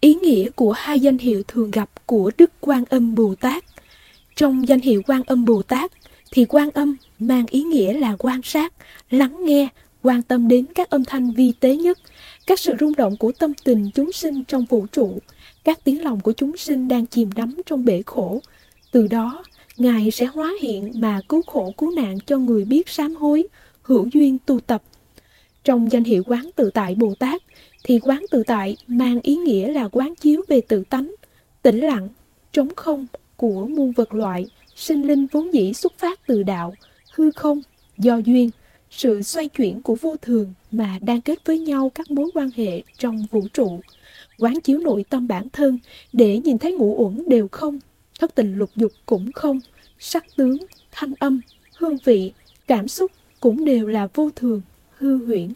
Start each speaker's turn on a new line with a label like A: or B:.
A: Ý nghĩa của hai danh hiệu thường gặp của Đức Quan Âm Bồ Tát. Trong danh hiệu Quan Âm Bồ Tát thì Quan Âm mang ý nghĩa là quan sát, lắng nghe, quan tâm đến các âm thanh vi tế nhất, các sự rung động của tâm tình chúng sinh trong vũ trụ, các tiếng lòng của chúng sinh đang chìm đắm trong bể khổ. Từ đó, Ngài sẽ hóa hiện mà cứu khổ cứu nạn cho người biết sám hối, hữu duyên tu tập. Trong danh hiệu quán tự tại Bồ Tát, thì quán tự tại mang ý nghĩa là quán chiếu về tự tánh, tĩnh lặng, trống không của muôn vật loại, sinh linh vốn dĩ xuất phát từ đạo, hư không, do duyên, sự xoay chuyển của vô thường mà đang kết với nhau các mối quan hệ trong vũ trụ. Quán chiếu nội tâm bản thân để nhìn thấy ngũ uẩn đều không, thất tình lục dục cũng không, sắc tướng, thanh âm, hương vị, cảm xúc cũng đều là vô thường, hư huyễn.